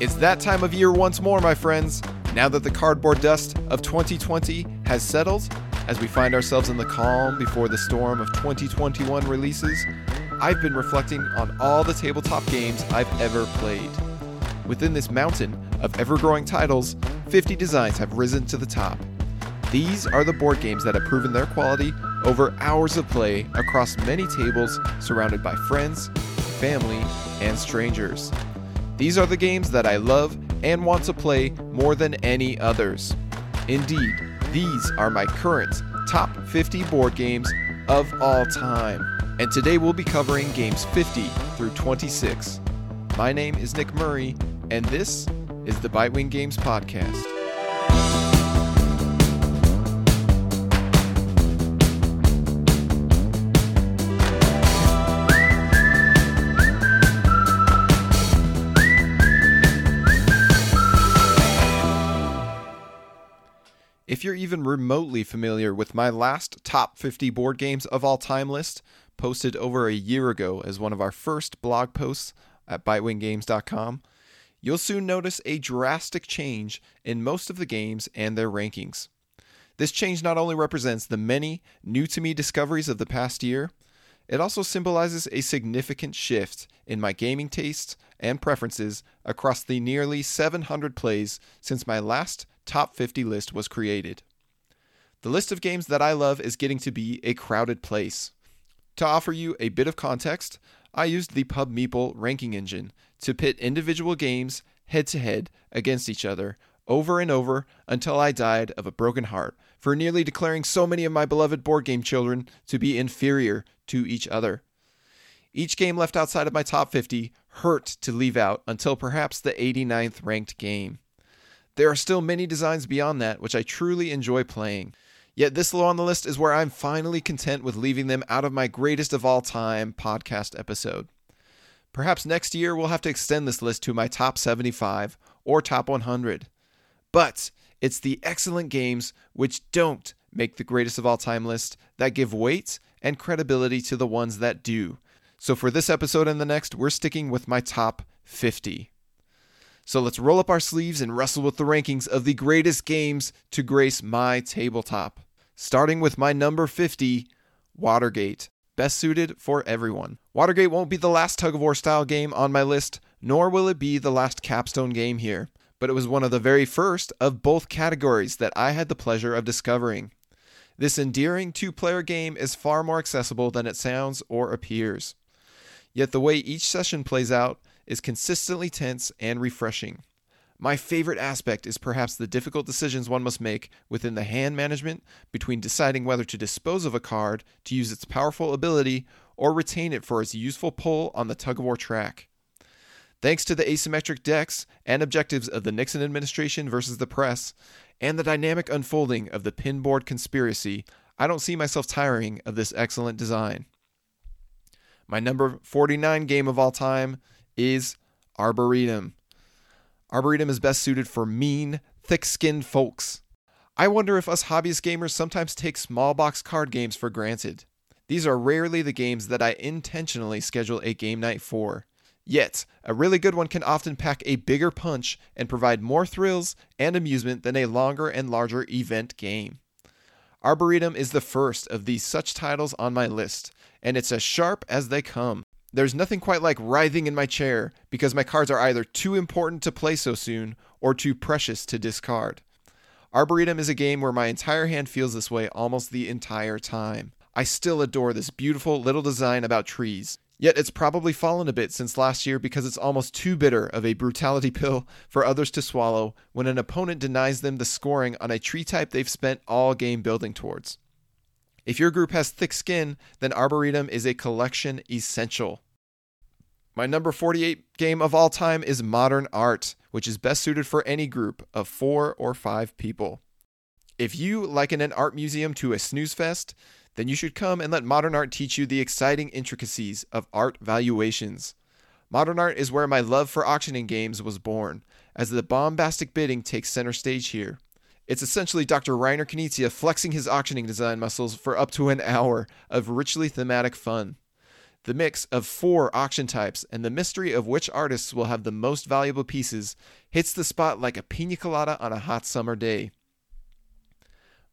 It's that time of year once more, my friends. Now that the cardboard dust of 2020 has settled, as we find ourselves in the calm before the storm of 2021 releases, I've been reflecting on all the tabletop games I've ever played. Within this mountain of ever growing titles, 50 designs have risen to the top. These are the board games that have proven their quality over hours of play across many tables surrounded by friends, family, and strangers. These are the games that I love and want to play more than any others. Indeed, these are my current top 50 board games of all time. And today we'll be covering games 50 through 26. My name is Nick Murray, and this is the Bitewing Games Podcast. If you're even remotely familiar with my last top 50 board games of all time list, posted over a year ago as one of our first blog posts at bitewinggames.com, you'll soon notice a drastic change in most of the games and their rankings. This change not only represents the many new to me discoveries of the past year, it also symbolizes a significant shift in my gaming tastes and preferences across the nearly 700 plays since my last top 50 list was created. The list of games that I love is getting to be a crowded place. To offer you a bit of context, I used the Pub Meeple ranking engine to pit individual games head to head against each other over and over until I died of a broken heart for nearly declaring so many of my beloved board game children to be inferior to each other. Each game left outside of my top 50 hurt to leave out until perhaps the 89th ranked game. There are still many designs beyond that which I truly enjoy playing. Yet this low on the list is where I'm finally content with leaving them out of my greatest of all time podcast episode. Perhaps next year we'll have to extend this list to my top 75 or top 100. But it's the excellent games which don't make the greatest of all time list that give weight and credibility to the ones that do. So for this episode and the next, we're sticking with my top 50. So let's roll up our sleeves and wrestle with the rankings of the greatest games to grace my tabletop. Starting with my number 50, Watergate. Best suited for everyone. Watergate won't be the last tug of war style game on my list, nor will it be the last capstone game here, but it was one of the very first of both categories that I had the pleasure of discovering. This endearing two player game is far more accessible than it sounds or appears. Yet the way each session plays out is consistently tense and refreshing. My favorite aspect is perhaps the difficult decisions one must make within the hand management between deciding whether to dispose of a card to use its powerful ability or retain it for its useful pull on the tug of war track. Thanks to the asymmetric decks and objectives of the Nixon administration versus the press, and the dynamic unfolding of the pinboard conspiracy, I don't see myself tiring of this excellent design. My number 49 game of all time is Arboretum. Arboretum is best suited for mean, thick skinned folks. I wonder if us hobbyist gamers sometimes take small box card games for granted. These are rarely the games that I intentionally schedule a game night for. Yet, a really good one can often pack a bigger punch and provide more thrills and amusement than a longer and larger event game. Arboretum is the first of these such titles on my list, and it's as sharp as they come. There's nothing quite like writhing in my chair because my cards are either too important to play so soon or too precious to discard. Arboretum is a game where my entire hand feels this way almost the entire time. I still adore this beautiful little design about trees. Yet it's probably fallen a bit since last year because it's almost too bitter of a brutality pill for others to swallow when an opponent denies them the scoring on a tree type they've spent all game building towards. If your group has thick skin, then Arboretum is a collection essential. My number 48 game of all time is Modern Art, which is best suited for any group of four or five people. If you liken an art museum to a snooze fest, then you should come and let Modern Art teach you the exciting intricacies of art valuations. Modern Art is where my love for auctioning games was born, as the bombastic bidding takes center stage here. It's essentially Dr. Reiner Knizia flexing his auctioning design muscles for up to an hour of richly thematic fun. The mix of four auction types and the mystery of which artists will have the most valuable pieces hits the spot like a pina colada on a hot summer day.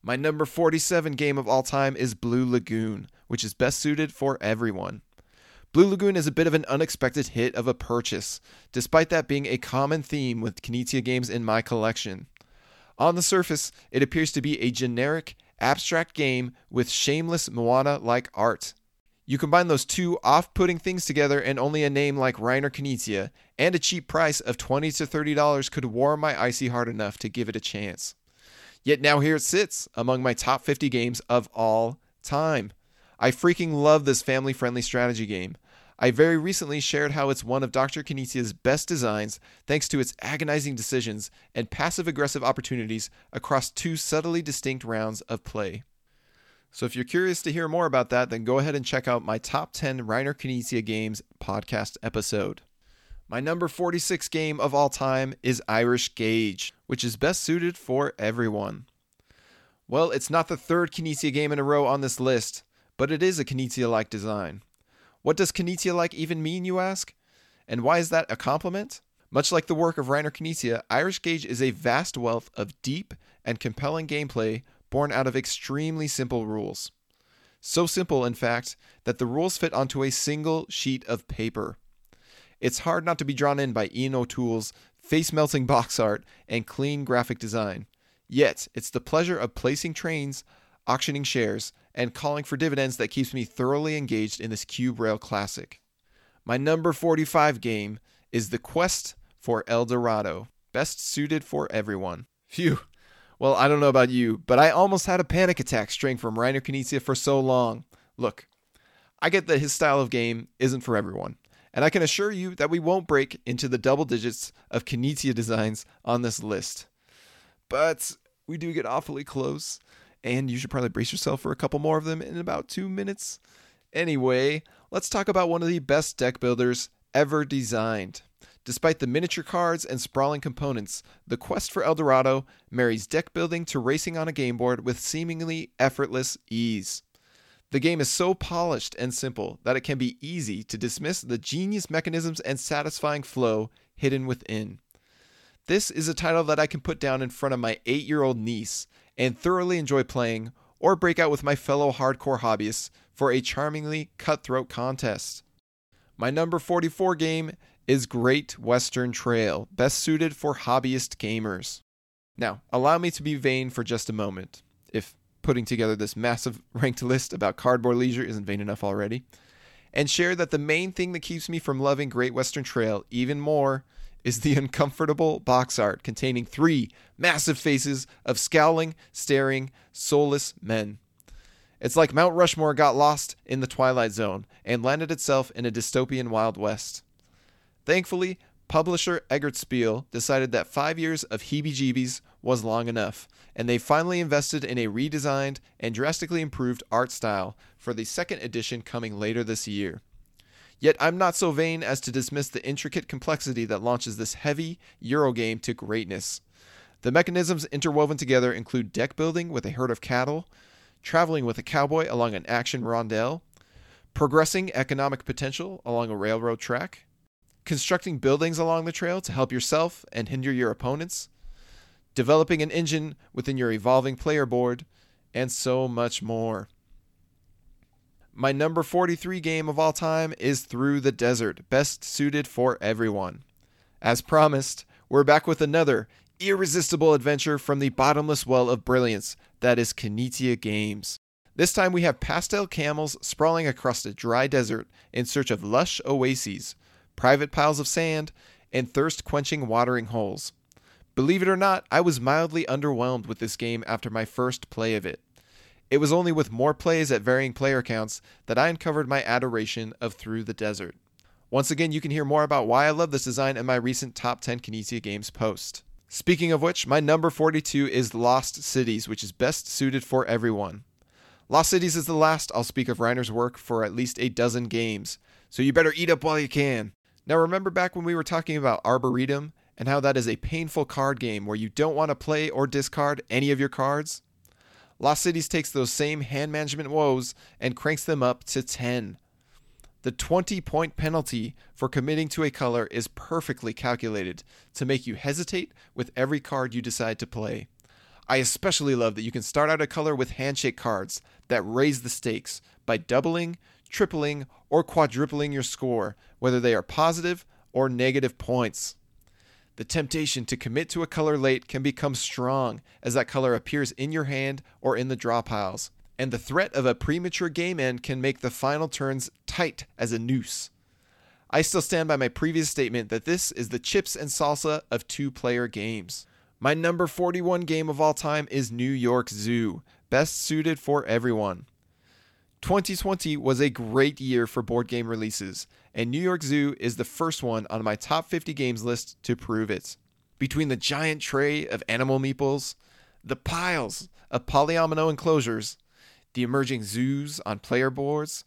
My number 47 game of all time is Blue Lagoon, which is best suited for everyone. Blue Lagoon is a bit of an unexpected hit of a purchase, despite that being a common theme with Knizia games in my collection. On the surface, it appears to be a generic, abstract game with shameless Moana like art. You combine those two off putting things together, and only a name like Reiner Knizia and a cheap price of 20 to $30 could warm my icy heart enough to give it a chance. Yet now here it sits among my top 50 games of all time. I freaking love this family friendly strategy game. I very recently shared how it's one of Dr. Knizia's best designs thanks to its agonizing decisions and passive aggressive opportunities across two subtly distinct rounds of play. So if you're curious to hear more about that, then go ahead and check out my top 10 Reiner Knizia games podcast episode. My number 46 game of all time is Irish Gauge, which is best suited for everyone. Well, it's not the third Knizia game in a row on this list, but it is a Kinesia like design. What does Knizia like even mean, you ask? And why is that a compliment? Much like the work of Reiner Knizia, Irish Gauge is a vast wealth of deep and compelling gameplay born out of extremely simple rules. So simple, in fact, that the rules fit onto a single sheet of paper. It's hard not to be drawn in by Ian O'Toole's face melting box art and clean graphic design. Yet, it's the pleasure of placing trains, auctioning shares, and calling for dividends that keeps me thoroughly engaged in this Cube Rail classic. My number 45 game is The Quest for El Dorado, best suited for everyone. Phew. Well, I don't know about you, but I almost had a panic attack straying from Reiner Knizia for so long. Look, I get that his style of game isn't for everyone, and I can assure you that we won't break into the double digits of Knizia designs on this list. But we do get awfully close, and you should probably brace yourself for a couple more of them in about two minutes. Anyway, let's talk about one of the best deck builders ever designed. Despite the miniature cards and sprawling components, the quest for El Dorado marries deck building to racing on a game board with seemingly effortless ease. The game is so polished and simple that it can be easy to dismiss the genius mechanisms and satisfying flow hidden within. This is a title that I can put down in front of my 8 year old niece and thoroughly enjoy playing, or break out with my fellow hardcore hobbyists for a charmingly cutthroat contest. My number 44 game is Great Western Trail, best suited for hobbyist gamers. Now, allow me to be vain for just a moment, if putting together this massive ranked list about cardboard leisure isn't vain enough already, and share that the main thing that keeps me from loving Great Western Trail even more is the uncomfortable box art containing three massive faces of scowling, staring, soulless men. It's like Mount Rushmore got lost in the Twilight Zone and landed itself in a dystopian Wild West. Thankfully, publisher Eggertspiel decided that five years of heebie jeebies was long enough, and they finally invested in a redesigned and drastically improved art style for the second edition coming later this year. Yet I'm not so vain as to dismiss the intricate complexity that launches this heavy Eurogame to greatness. The mechanisms interwoven together include deck building with a herd of cattle, traveling with a cowboy along an action rondel, progressing economic potential along a railroad track, constructing buildings along the trail to help yourself and hinder your opponents, developing an engine within your evolving player board, and so much more. My number 43 game of all time is Through the Desert, best suited for everyone. As promised, we're back with another irresistible adventure from the bottomless well of brilliance that is Knizia Games. This time we have pastel camels sprawling across a dry desert in search of lush oases, private piles of sand, and thirst quenching watering holes. Believe it or not, I was mildly underwhelmed with this game after my first play of it. It was only with more plays at varying player counts that I uncovered my adoration of Through the Desert. Once again, you can hear more about why I love this design in my recent Top 10 Knizia Games post. Speaking of which, my number 42 is Lost Cities, which is best suited for everyone. Lost Cities is the last I'll speak of Reiner's work for at least a dozen games, so you better eat up while you can. Now, remember back when we were talking about Arboretum and how that is a painful card game where you don't want to play or discard any of your cards? Lost Cities takes those same hand management woes and cranks them up to 10. The The 20 point penalty for committing to a color is perfectly calculated to make you hesitate with every card you decide to play. I especially love that you can start out a color with handshake cards that raise the stakes by doubling, tripling, or quadrupling your score, whether they are positive or negative points. The temptation to commit to a color late can become strong as that color appears in your hand or in the draw piles, and the threat of a premature game end can make the final turns tight as a noose. I still stand by my previous statement that this is the chips and salsa of two player games. My number 41 game of all time is New York Zoo, best suited for everyone. 2020 was a great year for board game releases, and New York Zoo is the first one on my top 50 games list to prove it. Between the giant tray of animal meeples, the piles of polyomino enclosures, the emerging zoos on player boards,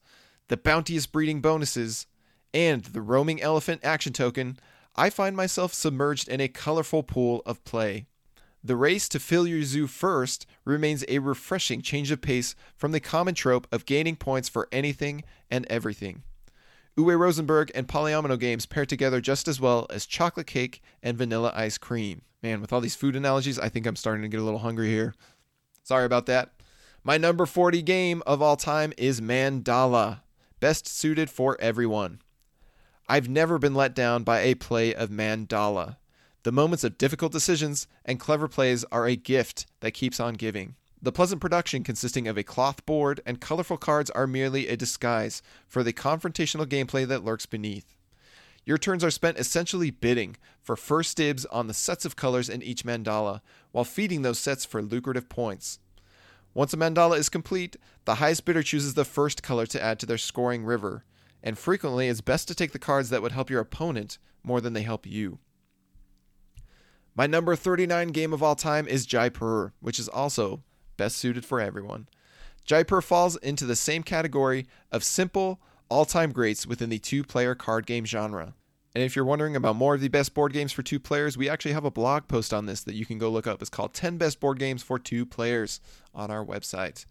the bounteous breeding bonuses, and the roaming elephant action token, I find myself submerged in a colorful pool of play. The race to fill your zoo first remains a refreshing change of pace from the common trope of gaining points for anything and everything. Uwe Rosenberg and Polyomino games pair together just as well as chocolate cake and vanilla ice cream. Man, with all these food analogies, I think I'm starting to get a little hungry here. Sorry about that. My number 40 game of all time is Mandala, best suited for everyone. I've never been let down by a play of Mandala. The moments of difficult decisions and clever plays are a gift that keeps on giving. The pleasant production consisting of a cloth board and colorful cards are merely a disguise for the confrontational gameplay that lurks beneath. Your turns are spent essentially bidding for first dibs on the sets of colors in each mandala, while feeding those sets for lucrative points. Once a mandala is complete, the highest bidder chooses the first color to add to their scoring river, and frequently it's best to take the cards that would help your opponent more than they help you. My number 39 game of all time is Jaipur, which is also best suited for everyone. Jaipur falls into the same category of simple, all time greats within the two player card game genre. And if you're wondering about more of the best board games for two players, we actually have a blog post on this that you can go look up. It's called 10 Best Board Games for Two Players on our website.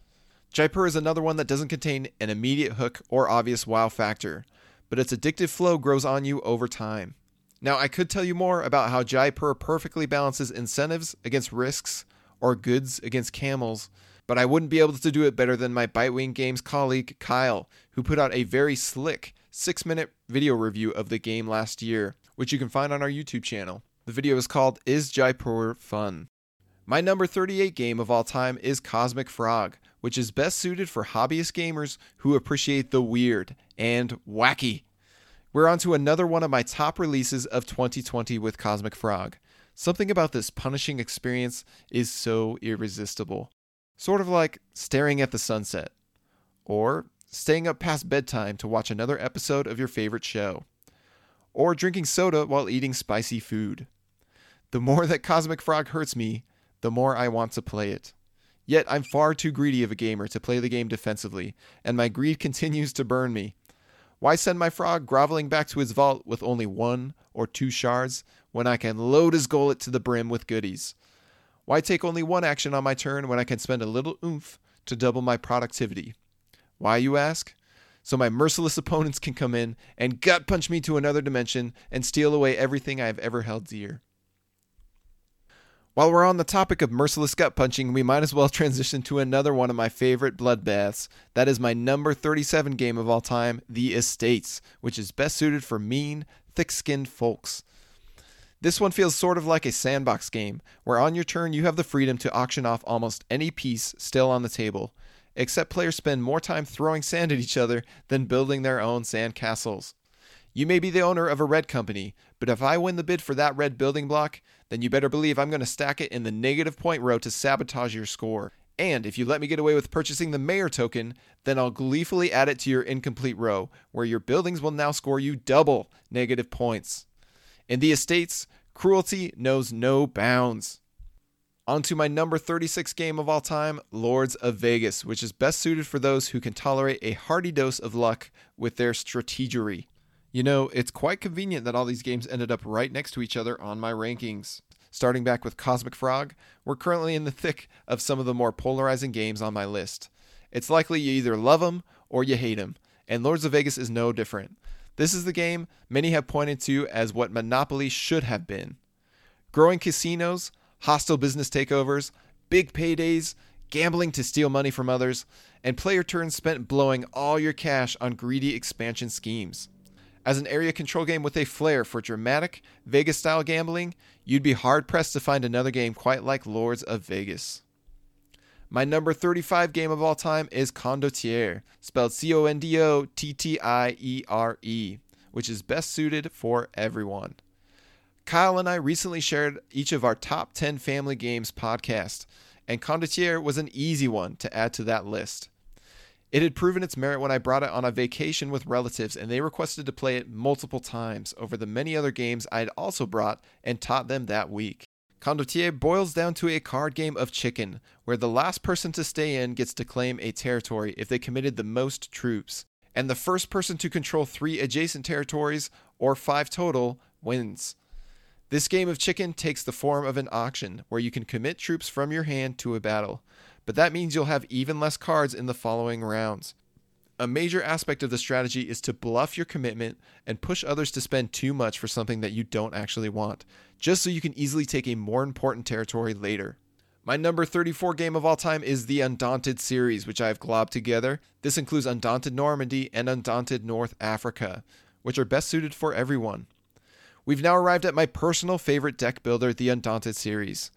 Jaipur is another one that doesn't contain an immediate hook or obvious wow factor, but its addictive flow grows on you over time. Now, I could tell you more about how Jaipur perfectly balances incentives against risks or goods against camels, but I wouldn't be able to do it better than my Bitewing Games colleague Kyle, who put out a very slick six minute video review of the game last year, which you can find on our YouTube channel. The video is called Is Jaipur Fun? My number 38 game of all time is Cosmic Frog, which is best suited for hobbyist gamers who appreciate the weird and wacky we're on to another one of my top releases of 2020 with Cosmic Frog. Something about this punishing experience is so irresistible. Sort of like staring at the sunset, or staying up past bedtime to watch another episode of your favorite show, or drinking soda while eating spicy food. The more that Cosmic Frog hurts me, the more I want to play it. Yet I'm far too greedy of a gamer to play the game defensively, and my greed continues to burn me. Why send my frog groveling back to his vault with only one or two shards when I can load his gullet to the brim with goodies? Why take only one action on my turn when I can spend a little oomph to double my productivity? Why, you ask? So my merciless opponents can come in and gut punch me to another dimension and steal away everything I have ever held dear. While we're on the topic of merciless gut punching, we might as well transition to another one of my favorite bloodbaths. That is my number 37 game of all time, The Estates, which is best suited for mean, thick skinned folks. This one feels sort of like a sandbox game, where on your turn you have the freedom to auction off almost any piece still on the table, except players spend more time throwing sand at each other than building their own sand castles. You may be the owner of a red company, but if I win the bid for that red building block, then you better believe I'm going to stack it in the negative point row to sabotage your score. And if you let me get away with purchasing the mayor token, then I'll gleefully add it to your incomplete row, where your buildings will now score you double negative points. In the estates, cruelty knows no bounds. On to my number 36 game of all time, Lords of Vegas, which is best suited for those who can tolerate a hearty dose of luck with their strategery. You know, it's quite convenient that all these games ended up right next to each other on my rankings. Starting back with Cosmic Frog, we're currently in the thick of some of the more polarizing games on my list. It's likely you either love them or you hate them, and Lords of Vegas is no different. This is the game many have pointed to as what Monopoly should have been. Growing casinos, hostile business takeovers, big paydays, gambling to steal money from others, and player turns spent blowing all your cash on greedy expansion schemes. As an area control game with a flair for dramatic, Vegas style gambling, you'd be hard pressed to find another game quite like Lords of Vegas. My number 35 game of all time is Condottiere, spelled C O N D O T T I E R E, which is best suited for everyone. Kyle and I recently shared each of our top 10 family games podcast, and Condottiere was an easy one to add to that list. It had proven its merit when I brought it on a vacation with relatives, and they requested to play it multiple times over the many other games I had also brought and taught them that week. Condottiere boils down to a card game of chicken, where the last person to stay in gets to claim a territory if they committed the most troops, and the first person to control three adjacent territories, or five total, wins. This game of chicken takes the form of an auction where you can commit troops from your hand to a battle, but that means you'll have even less cards in the following rounds. A major aspect of the strategy is to bluff your commitment and push others to spend too much for something that you don't actually want, just so you can easily take a more important territory later. My number 34 game of all time is the Undaunted series, which I have globbed together. This includes Undaunted Normandy and Undaunted North Africa, which are best suited for everyone. We've now arrived at my personal favorite deck builder, the Undaunted series.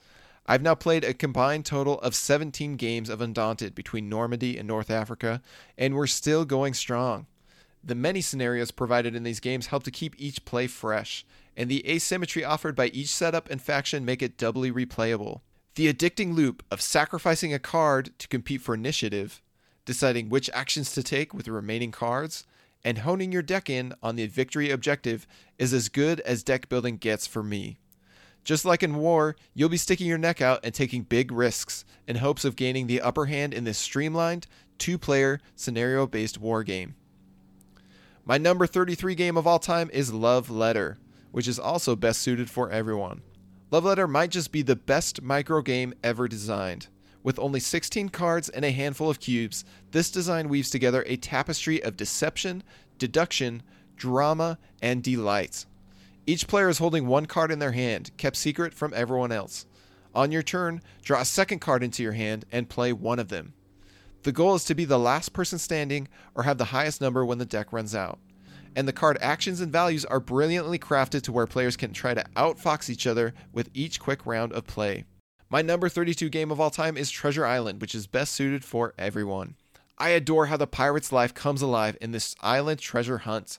I've now played a combined total of 17 games of Undaunted between Normandy and North Africa, and we're still going strong. The many scenarios provided in these games help to keep each play fresh, and the asymmetry offered by each setup and faction make it doubly replayable. The addicting loop of sacrificing a card to compete for initiative, deciding which actions to take with the remaining cards, and honing your deck in on the victory objective is as good as deck building gets for me. Just like in war, you'll be sticking your neck out and taking big risks in hopes of gaining the upper hand in this streamlined, two player, scenario based war game. My number 33 game of all time is Love Letter, which is also best suited for everyone. Love Letter might just be the best micro game ever designed. With only 16 cards and a handful of cubes, this design weaves together a tapestry of deception, deduction, drama, and delight. Each player is holding one card in their hand, kept secret from everyone else. On your turn, draw a second card into your hand and play one of them. The goal is to be the last person standing or have the highest number when the deck runs out. And the card actions and values are brilliantly crafted to where players can try to outfox each other with each quick round of play. My number 32 game of all time is Treasure Island, which is best suited for everyone. I adore how the pirate's life comes alive in this island treasure hunt.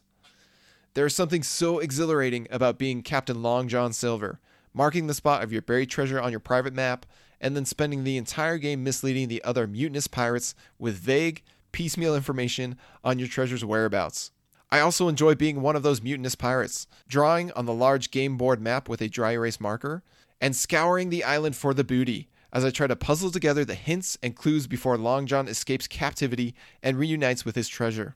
There is something so exhilarating about being Captain Long John Silver, marking the spot of your buried treasure on your private map, and then spending the entire game misleading the other mutinous pirates with vague, piecemeal information on your treasure's whereabouts. I also enjoy being one of those mutinous pirates, drawing on the large game board map with a dry erase marker, and scouring the island for the booty as I try to puzzle together the hints and clues before Long John escapes captivity and reunites with his treasure.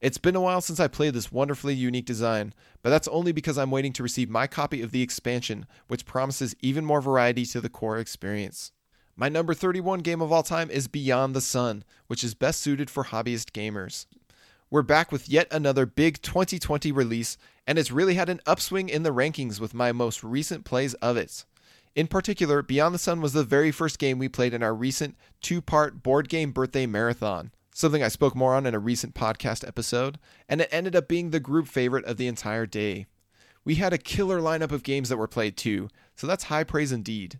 It's been a while since I played this wonderfully unique design, but that's only because I'm waiting to receive my copy of the expansion, which promises even more variety to the core experience. My number 31 game of all time is Beyond the Sun, which is best suited for hobbyist gamers. We're back with yet another big 2020 release, and it's really had an upswing in the rankings with my most recent plays of it. In particular, Beyond the Sun was the very first game we played in our recent two part board game birthday marathon, something I spoke more on in a recent podcast episode, and it ended up being the group favorite of the entire day. We had a killer lineup of games that were played too, so that's high praise indeed.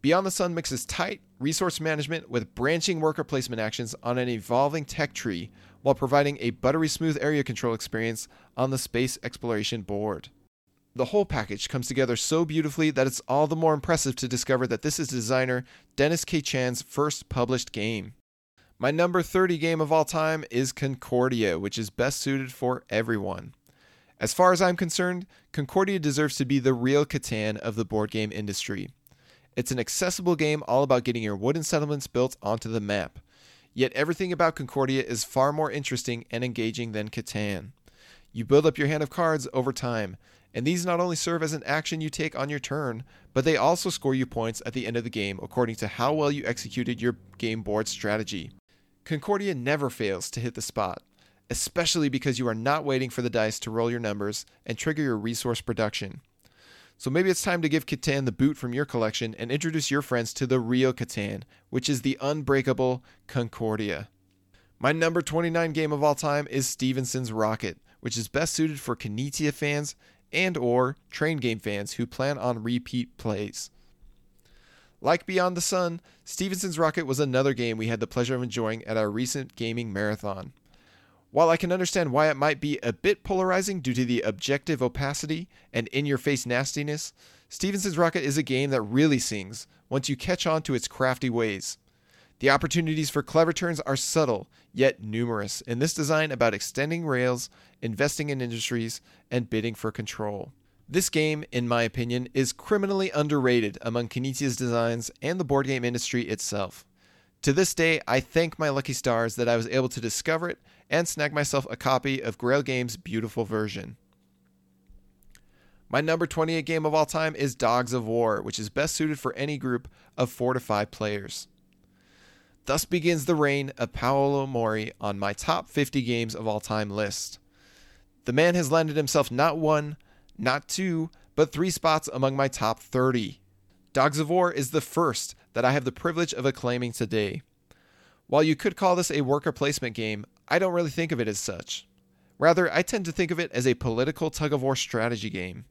Beyond the Sun mixes tight resource management with branching worker placement actions on an evolving tech tree while providing a buttery smooth area control experience on the space exploration board. The whole package comes together so beautifully that it's all the more impressive to discover that this is designer Dennis K. Chan's first published game. My number 30 game of all time is Concordia, which is best suited for everyone. As far as I'm concerned, Concordia deserves to be the real Catan of the board game industry. It's an accessible game all about getting your wooden settlements built onto the map. Yet everything about Concordia is far more interesting and engaging than Catan. You build up your hand of cards over time, and these not only serve as an action you take on your turn, but they also score you points at the end of the game according to how well you executed your game board strategy. Concordia never fails to hit the spot, especially because you are not waiting for the dice to roll your numbers and trigger your resource production. So maybe it's time to give Catan the boot from your collection and introduce your friends to the real Catan, which is the unbreakable Concordia. My number 29 game of all time is Stephenson's Rocket, which is best suited for Knizia fans and or train game fans who plan on repeat plays. Like Beyond the Sun, Stephenson's Rocket was another game we had the pleasure of enjoying at our recent gaming marathon. While I can understand why it might be a bit polarizing due to the objective opacity and in your face nastiness, Stephenson's Rocket is a game that really sings once you catch on to its crafty ways. The opportunities for clever turns are subtle, yet numerous, in this design about extending rails, investing in industries, and bidding for control. This game, in my opinion, is criminally underrated among Knizia's designs and the board game industry itself. To this day, I thank my lucky stars that I was able to discover it and snag myself a copy of Grail Games' beautiful version. My number 28 game of all time is Dogs of War, which is best suited for any group of 4 to 5 players. Thus begins the reign of Paolo Mori on my top 50 games of all time list. The man has landed himself not one, not two, but three spots among my top 30. Dogs of War is the first that I have the privilege of acclaiming today. While you could call this a worker placement game, I don't really think of it as such. Rather, I tend to think of it as a political tug of war strategy game.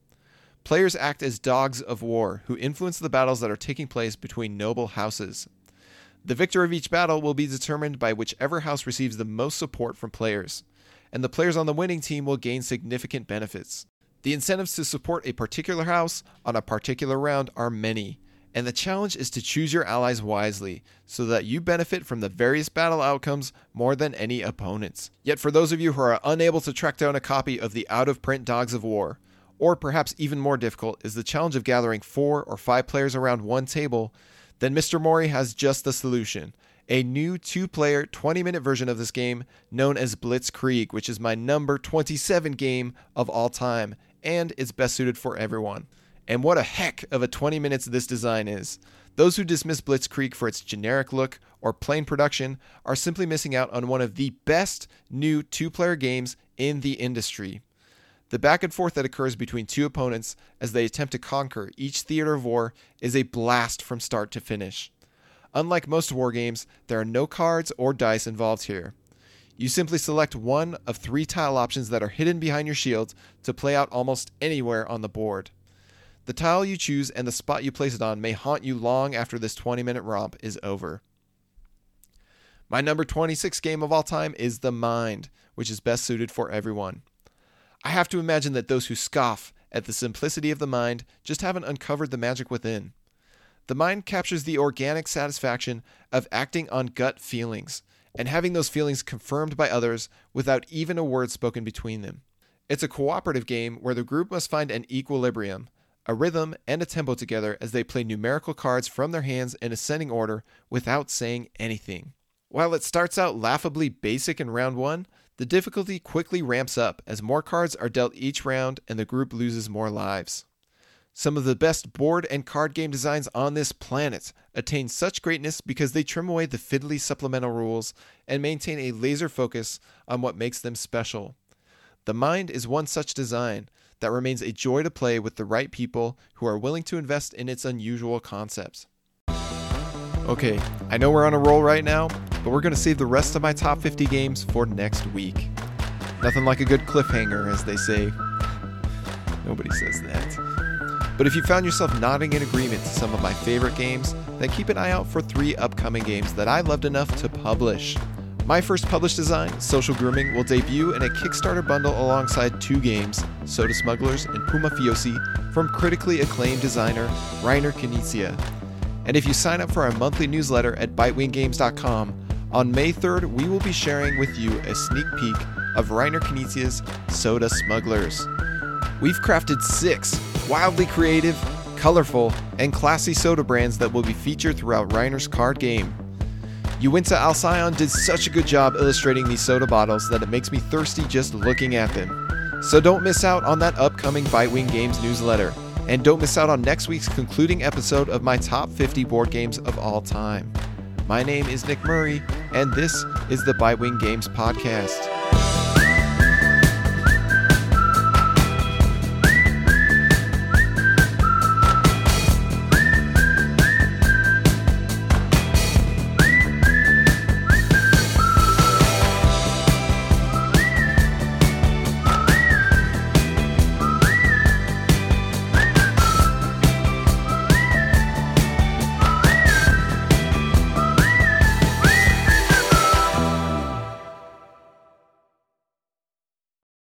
Players act as dogs of war who influence the battles that are taking place between noble houses. The victor of each battle will be determined by whichever house receives the most support from players, and the players on the winning team will gain significant benefits. The incentives to support a particular house on a particular round are many, and the challenge is to choose your allies wisely so that you benefit from the various battle outcomes more than any opponents. Yet, for those of you who are unable to track down a copy of the out of print Dogs of War, or perhaps even more difficult is the challenge of gathering four or five players around one table, then Mr. Mori has just the solution a new two player 20 minute version of this game known as Blitzkrieg, which is my number 27 game of all time and is best suited for everyone. And what a heck of a 20 minutes this design is. Those who dismiss Blitzkrieg for its generic look or plain production are simply missing out on one of the best new two player games in the industry. The back and forth that occurs between two opponents as they attempt to conquer each theater of war is a blast from start to finish. Unlike most war games, there are no cards or dice involved here. You simply select one of three tile options that are hidden behind your shield to play out almost anywhere on the board. The tile you choose and the spot you place it on may haunt you long after this 20 minute romp is over. My number 26 game of all time is The Mind, which is best suited for everyone. I have to imagine that those who scoff at the simplicity of the mind just haven't uncovered the magic within. The mind captures the organic satisfaction of acting on gut feelings and having those feelings confirmed by others without even a word spoken between them. It's a cooperative game where the group must find an equilibrium, a rhythm, and a tempo together as they play numerical cards from their hands in ascending order without saying anything. While it starts out laughably basic in round one, the difficulty quickly ramps up as more cards are dealt each round and the group loses more lives. Some of the best board and card game designs on this planet attain such greatness because they trim away the fiddly supplemental rules and maintain a laser focus on what makes them special. The Mind is one such design that remains a joy to play with the right people who are willing to invest in its unusual concepts. Okay, I know we're on a roll right now, but we're going to save the rest of my top 50 games for next week. Nothing like a good cliffhanger, as they say. Nobody says that. But if you found yourself nodding in agreement to some of my favorite games, then keep an eye out for three upcoming games that I loved enough to publish. My first published design, Social Grooming, will debut in a Kickstarter bundle alongside two games, Soda Smugglers and Pumafiosi, from critically acclaimed designer Reiner Knizia. And if you sign up for our monthly newsletter at bitewinggames.com, on May 3rd, we will be sharing with you a sneak peek of Reiner Knizia's Soda Smugglers. We've crafted six wildly creative, colorful, and classy soda brands that will be featured throughout Reiner's card game. Uinta Alcyon did such a good job illustrating these soda bottles that it makes me thirsty just looking at them. So don't miss out on that upcoming Bitewing Games newsletter. And don't miss out on next week's concluding episode of my top 50 board games of all time. My name is Nick Murray, and this is the Bitewing Games Podcast.